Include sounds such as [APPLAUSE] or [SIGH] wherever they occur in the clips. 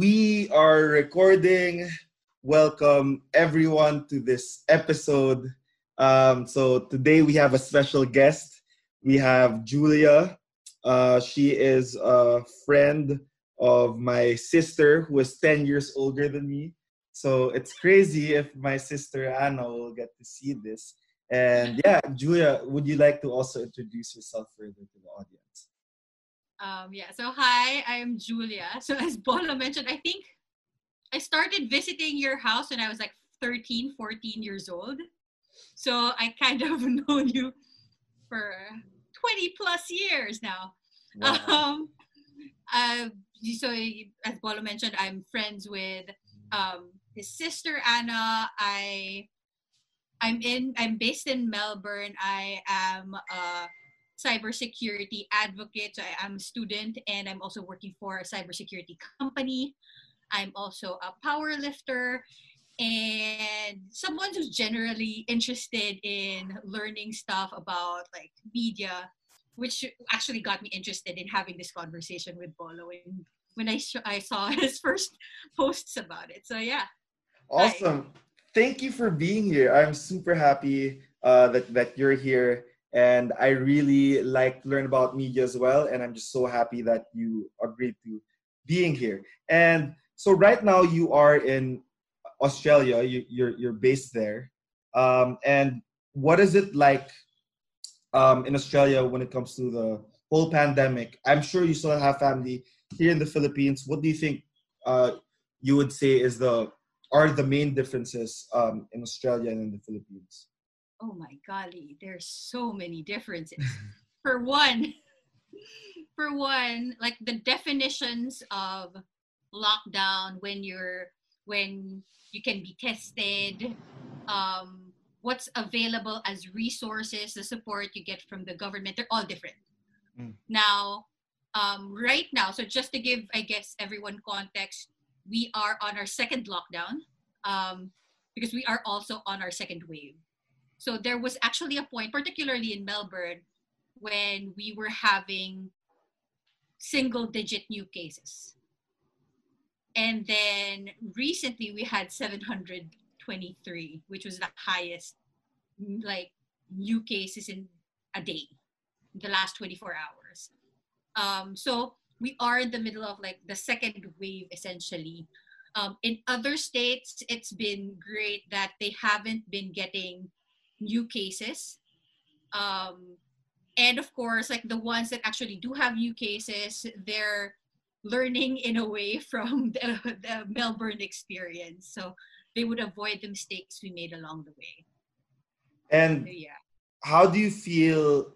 we are recording. Welcome everyone to this episode. Um, so today we have a special guest. We have Giulia. Uh, she is a friend of my sister who is 10 years older than me. So it's crazy if my sister Anna will get to see this. And yeah, Giulia, would you like to also introduce yourself further to the audience? Um, yeah, so hi, I'm Giulia. [LAUGHS] So as Bolo mentioned, I think I started visiting your house when I was like 13, 14 years old. So I kind of [LAUGHS] known you for 20 plus years now. Wow. Um, uh, so as Bolo mentioned, I'm friends with um, his sister Anna. I I'm in I'm based in Melbourne. I am a cybersecurity advocate. So I am a student and I'm also working for a cybersecurity company. I'm also a power lifter and someone who's generally interested in learning stuff about like media, which actually got me interested in having this conversation with Bolo when, when I, sh- I saw [LAUGHS] his first posts about it. So yeah. Awesome. Hi. Thank you for being here. I'm super happy uh, that, that you're here and I really like to learn about media as well. And I'm just so happy that you agreed to being here. And so right now you are in Australia. You, are you're, you're based there. Um, and what is it like um, in Australia when it comes to the whole pandemic? I'm sure you still have family here in the Philippines. What do you think uh, you would say is the are the main differences um, in Australia and in the Philippines? Oh my golly, there's so many differences. [LAUGHS] for one, [LAUGHS] for one, like the definitions of lockdown when you're when you can be tested, um, what's available as resources, the support you get from the government, they're all different. Mm. Now, um, right now, so just to give, I guess, everyone context, we are on our second lockdown um, because we are also on our second wave. So there was actually a point, particularly in Melbourne, when we were having single digit new cases. And then recently we had 723, which was the highest like new cases in a day, the last 24 hours. Um, so we are in the middle of like the second wave essentially. Um, in other states, it's been great that they haven't been getting new cases. Um, and of course, like the ones that actually do have new cases, they're learning in a way [LAUGHS] from the, the Melbourne experience. So they would avoid the mistakes we made along the way. And so, yeah. how do you feel?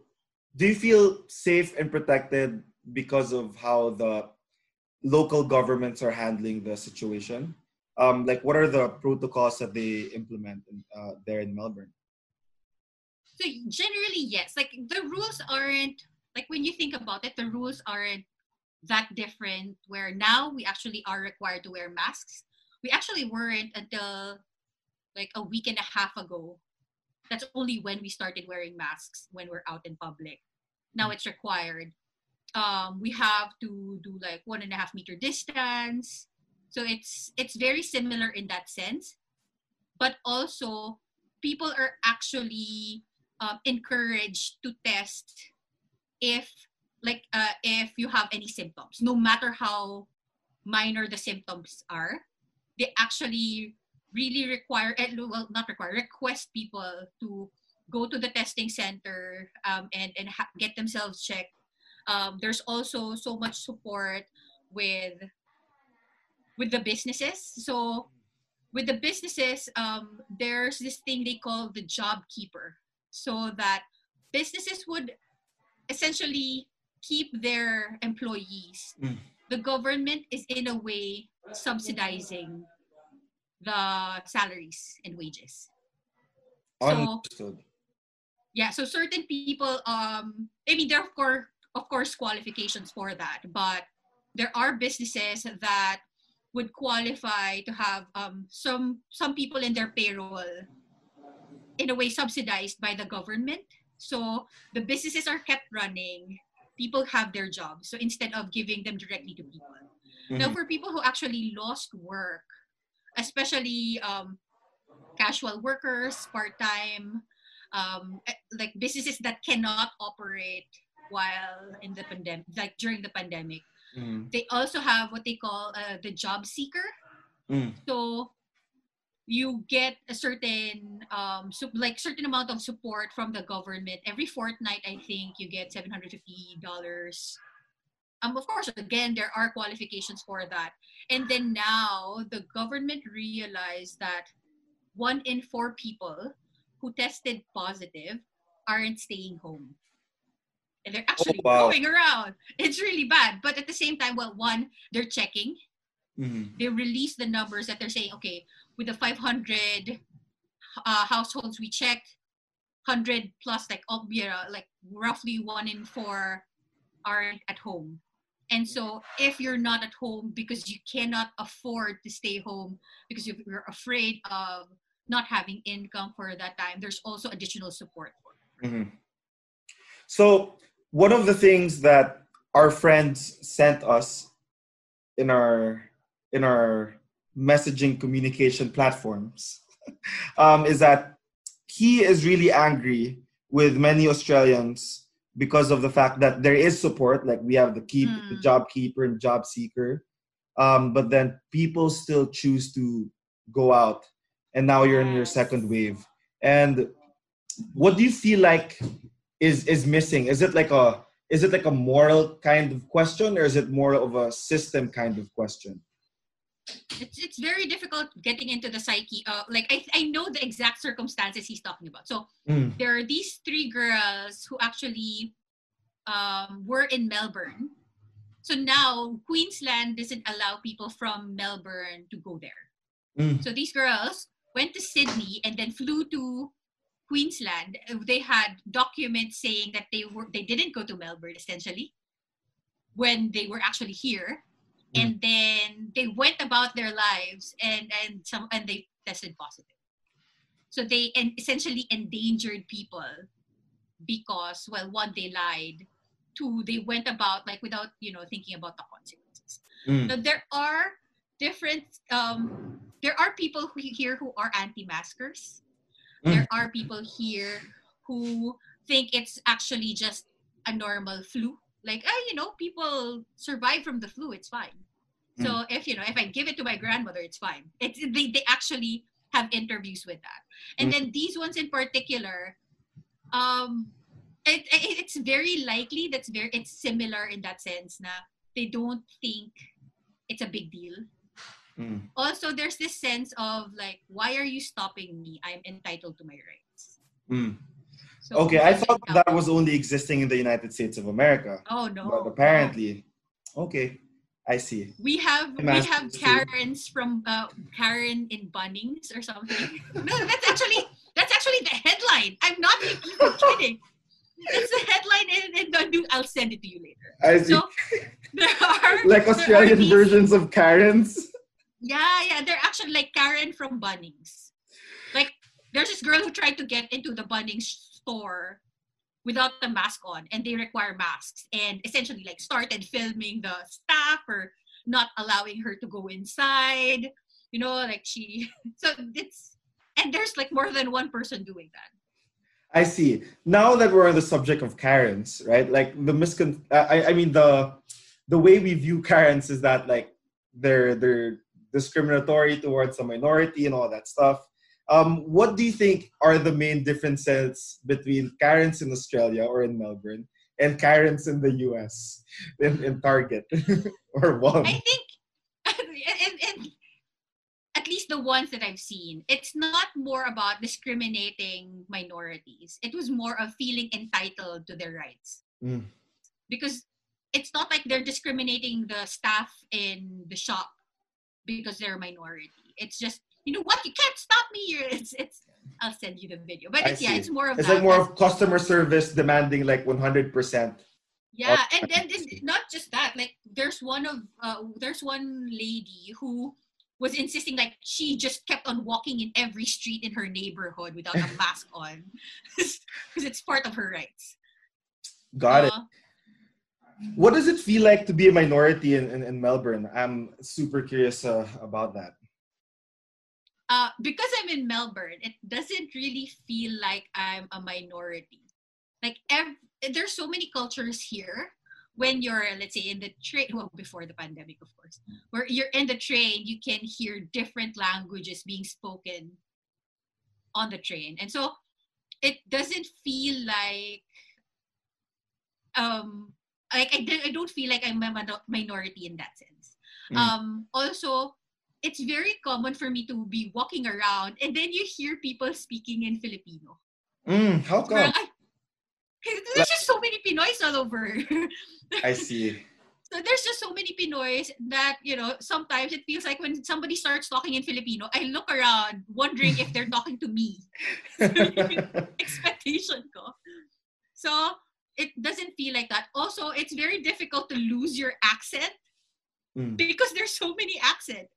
Do you feel safe and protected because of how the local governments are handling the situation? Um, like, what are the protocols that they implement in, uh, there in Melbourne? So generally, yes. Like the rules aren't like when you think about it, the rules aren't that different. Where now we actually are required to wear masks. We actually weren't until like a week and a half ago. That's only when we started wearing masks when we're out in public. Now it's required. Um, we have to do like one and a half meter distance. So it's it's very similar in that sense, but also people are actually um, encouraged to test if like uh, if you have any symptoms. No matter how minor the symptoms are they actually really require eh, well not require request people to go to the testing center um, and and ha- get themselves checked. Um, there's also so much support with with the businesses. So with the businesses um, there's this thing they call the job keeper so that businesses would essentially keep their employees. Mm. The government is in a way subsidizing the salaries and wages. Understood. So, yeah, so certain people, um, I mean, there are of course, of course qualifications for that, but there are businesses that would qualify to have um, some some people in their payroll in a way subsidized by the government. So the businesses are kept running, people have their jobs. So instead of giving them directly to people. Now, Mhm. for people who actually lost work, especially um, casual workers, part time, um, eh, like businesses that cannot operate while in the pandemic, like during the pandemic, Mm. they also have what they call uh, the job seeker. Mm. So you get a certain um so like certain amount of support from the government. Every fortnight i think you get 750 dollars. Um of course again there are qualifications for that. And then now the government realized that one in four people who tested positive aren't staying home. And they're actually wow. going around. It's really bad. But at the same time well one they're checking. Mhm. they release the numbers that they're saying, okay, with the 500 uh, households we checked, 100 plus like oh, like roughly one in four aren't at home. And so if you're not at home because you cannot afford to stay home because you- you're afraid of not having income for that time, there's also additional support. Mhm. So, one of the things that our friends sent us in our in our messaging communication platforms [LAUGHS] um, is that he is really angry with many Australians because of the fact that there is support, like we have the keep, the Mm. job keeper and job seeker, um, but then people still choose to go out, and now you're in your second wave. And what do you feel like is is missing? Is it like a is it like a moral kind of question, or is it more of a system kind of question? It's, it's very difficult getting into the psyche. Uh, like I, I know the exact circumstances he's talking about. So Mm, there are these three girls who actually um, were in Melbourne. So now Queensland doesn't allow people from Melbourne to go there. mm, So these girls went to Sydney and then flew to Queensland. They had documents saying that they were they didn't go to Melbourne essentially when they were actually here. Mm. And then they went about their lives and and some and they tested positive. So they en- essentially endangered people because well one they lied, two they went about like without you know thinking about the consequences. mm, So there are different um there are people who here who are anti-maskers. Mm. There are people here who think it's actually just a normal flu. Like, ah, you know, people survive from the flu, it's fine. So if you know, if I give it to my grandmother, it's fine. It's they, they actually have interviews with that. And Mm. then these ones in particular, um it, it, it's very likely that's very it's similar in that sense na they don't think it's a big deal mm. also there's this sense of like why are you stopping me i'm entitled to my rights Mm. So Okay, I thought that was only existing in the United States of America, oh no but apparently, okay, I see. we have we have karens from uh, karen in bunnings or something [LAUGHS] no that's actually that's actually the headline i'm not even kidding it's the headline in, in the new i'll send it to you later I see. so there are [LAUGHS] like there are Australian these- versions of Karens. Yeah, yeah, they're actually like Karen from Bunnings. Like, there's this girl who tried to get into the Bunnings store without the mask on, and they require masks, and essentially like started filming the staff or not allowing her to go inside. You know, like she. [LAUGHS] So it's and there's like more than one person doing that. I see. Now that we're on the subject of Karens, right? Like the miscon I, I mean the the way we view Karens is that like they're they're discriminatory towards a minority and all that stuff. Um, what do you think are the main differences between Karens in Australia or in Melbourne and Karens in the US in, in Target [LAUGHS] or Walmart? I think, [LAUGHS] at least the ones that I've seen, it's not more about discriminating minorities. It was more of feeling entitled to their rights. Mm. Because it's not like they're discriminating the staff in the shop because they're a minority. It's just, you know what, you can't stop me. You're, it's, it's, I'll send you the video. But it's, yeah, it's more of It's like more of customer service demanding like 100%. Yeah, and then not just that. Like, there's one of uh, there's one lady who was insisting like she just kept on walking in every street in her neighborhood without a mask on [LAUGHS] because it's part of her rights. Got it. Uh, What does it feel like to be a minority in, in, in Melbourne? I'm super curious uh, about that. Uh, because I'm in Melbourne, it doesn't really feel like I'm a minority. Like there's so many cultures here. When you're, let's say, in the train, well, before the pandemic, of course, where you're in the train, you can hear different languages being spoken on the train, and so it doesn't feel like um like I, I don't feel like I'm a minority in that sense. Mm. Um, also, it's very common for me to be walking around and then you hear people speaking in Filipino. Mm, how come? I, there's just so many Pinoys all over. I see. [LAUGHS] So there's just so many Pinoys that, you know, sometimes it feels like when somebody starts talking in Filipino, I look around wondering if they're talking to me. [LAUGHS] Expectation ko. So it doesn't feel like that. Also, it's very difficult to lose your accent mm. because there's so many accent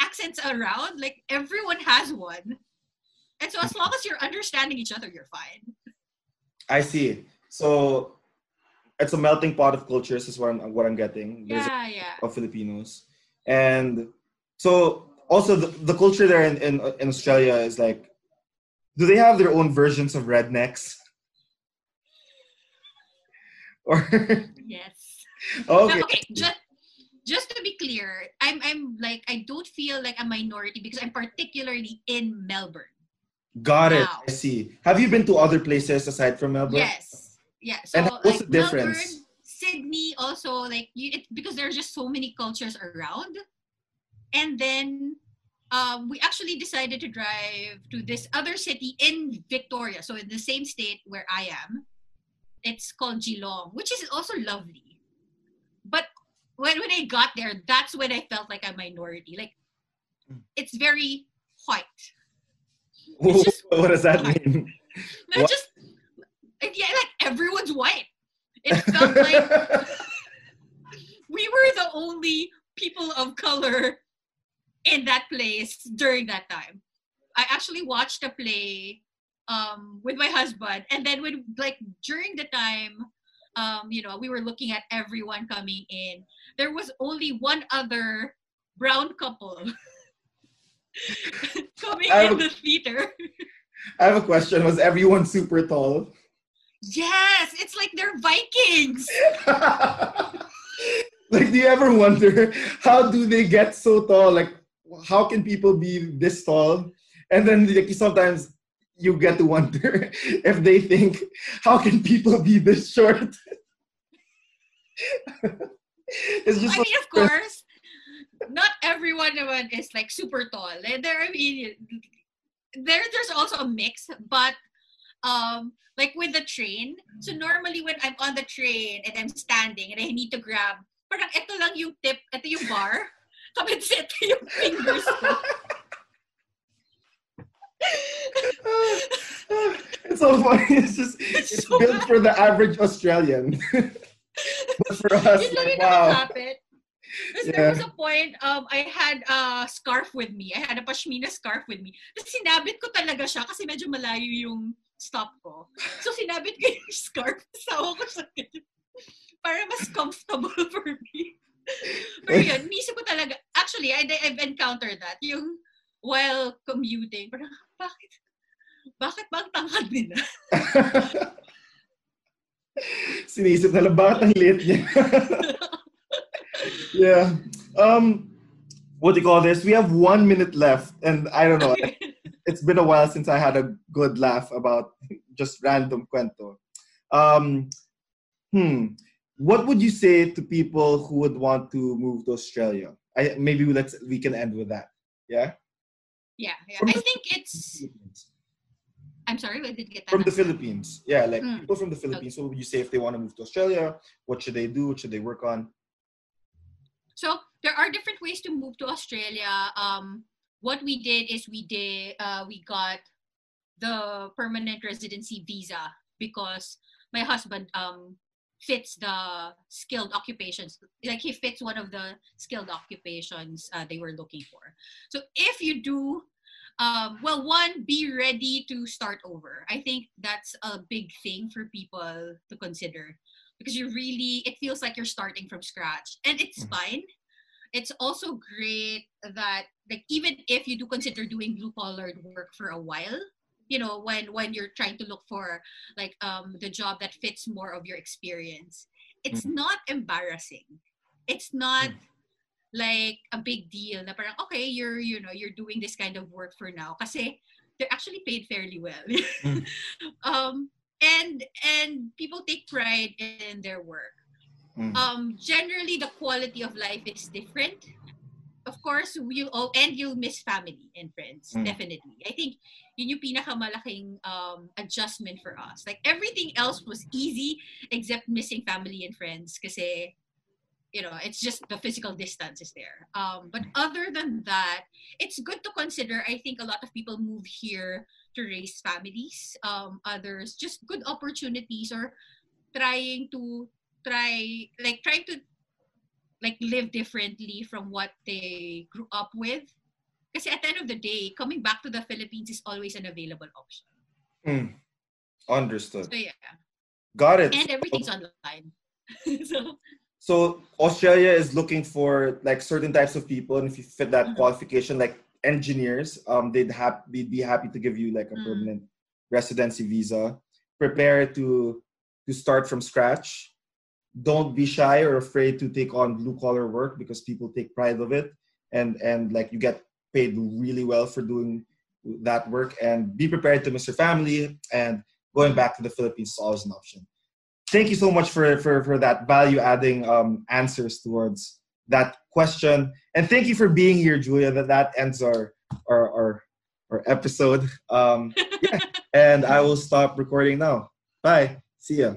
accents around. Like everyone has one, and so as long as you're understanding each other, you're fine. I see. So it's a melting pot of cultures, is what I'm what I'm getting. There's yeah, yeah. Of Filipinos, and so also the, the culture there in, in in Australia is like, do they have their own versions of rednecks? [LAUGHS] or yes. [LAUGHS] Okay. okay. Just just to be clear, I'm I'm like I don't feel like a minority because I'm particularly in Melbourne. Got it. I see. Have you been to other places aside from Melbourne? Yes. Yeah. So, and what's like, the difference? Melbourne, Sydney also like you it, because there's just so many cultures around. And then um, we actually decided to drive to this other city in Victoria, so in the same state where I am it's called Geelong, which is also lovely. When when I got there, that's when I felt like a minority. Like hmm. it's very white. what does that white. mean? No, just yeah, like everyone's white. It felt like [LAUGHS] we were the only people of color in that place during that time. I actually watched a play um, with my husband. And then when like during the time, um, you know, we were looking at everyone coming in. There was only one other brown couple [LAUGHS] coming have, in the theater. I have a question. Was everyone super tall? Yes, it's like they're Vikings. [LAUGHS] like, do you ever wonder how do they get so tall? Like, how can people be this tall? And then like sometimes you get to wonder [LAUGHS] if they think, how can people be this short? It's just I mean, of course, not everyone is like super tall. There, I mean, there, there's also a mix, but um, like with the train. So normally when I'm on the train and I'm standing and I need to grab, parang ito lang yung tip, ito yung bar, [LAUGHS] ito yung fingers ko. [LAUGHS] it's so funny. It's just it's, it's [LAUGHS] so built bad. for the average Australian. But [LAUGHS] for us, like, wow. yeah. there was a point, um, I had a scarf with me. I had a pashmina scarf with me. Tapos sinabit ko talaga siya kasi medyo malayo yung stop ko. So sinabit ko yung [LAUGHS] scarf. Sawa ko sa para mas comfortable [LAUGHS] for me. Pero yun, nisip ko talaga, actually, I, I've encountered that. Yung while commuting, parang, bakit, bakit ba ang tangkad nila? Sinisip na lang, bakit ang liit niya? [LAUGHS] yeah. Um, what do you call this? We have one minute left, and I don't know. it's been a while since I had a good laugh about just random cuento. Um, hmm. What would you say to people who would want to move to Australia? I, maybe let's we can end with that. Yeah. Yeah, yeah. I think it's. I'm sorry, I didn't get that. From the Philippines, yeah, like mm. people from the Philippines. Okay. What would you say if they want to move to Australia? What should they do? What should they work on? So there are different ways to move to Australia. Um, what we did is we did uh, we got the permanent residency visa because my husband um, fits the skilled occupations like he fits one of the skilled occupations uh, they were looking for so if you do um, well one be ready to start over i think that's a big thing for people to consider because you really it feels like you're starting from scratch and it's Mhm. fine it's also great that like even if you do consider doing blue collar work for a while you know when when you're trying to look for like um the job that fits more of your experience it's not embarrassing it's not Mm. Like a big deal na parang okay you're you know you're doing this kind of work for now kasi they're actually paid fairly well Mm. [LAUGHS] um and and people take pride in their work Mm. um generally the quality of life is different of course you oh and you'll miss family and friends Mm. definitely i think yun yung pinakamalaking um adjustment for us like everything else was easy except missing family and friends kasi you know it's just the physical distance is there um but other than that it's good to consider i think a lot of people move here to raise families um others just good opportunities or trying to try like trying to like live differently from what they grew up with because at the end of the day coming back to the philippines is always an available option Mm. Understood. so yeah Got it. and everything's online [LAUGHS] so So Australia is looking for like certain types of people, and if you fit that Mhm. qualification, like engineers, um, they'd have they'd be happy to give you like a Mm. permanent residency visa. Prepare to to start from scratch. Don't be shy or afraid to take on blue collar work because people take pride of it, and and like you get paid really well for doing that work. And be prepared to miss your family, and going back to the Philippines is always an option thank you so much for for, for that value adding um, answers towards that question. And thank you for being here giulia that that ends our our our, our episode. Um yeah. [LAUGHS] And i will stop recording now. Bye. See ya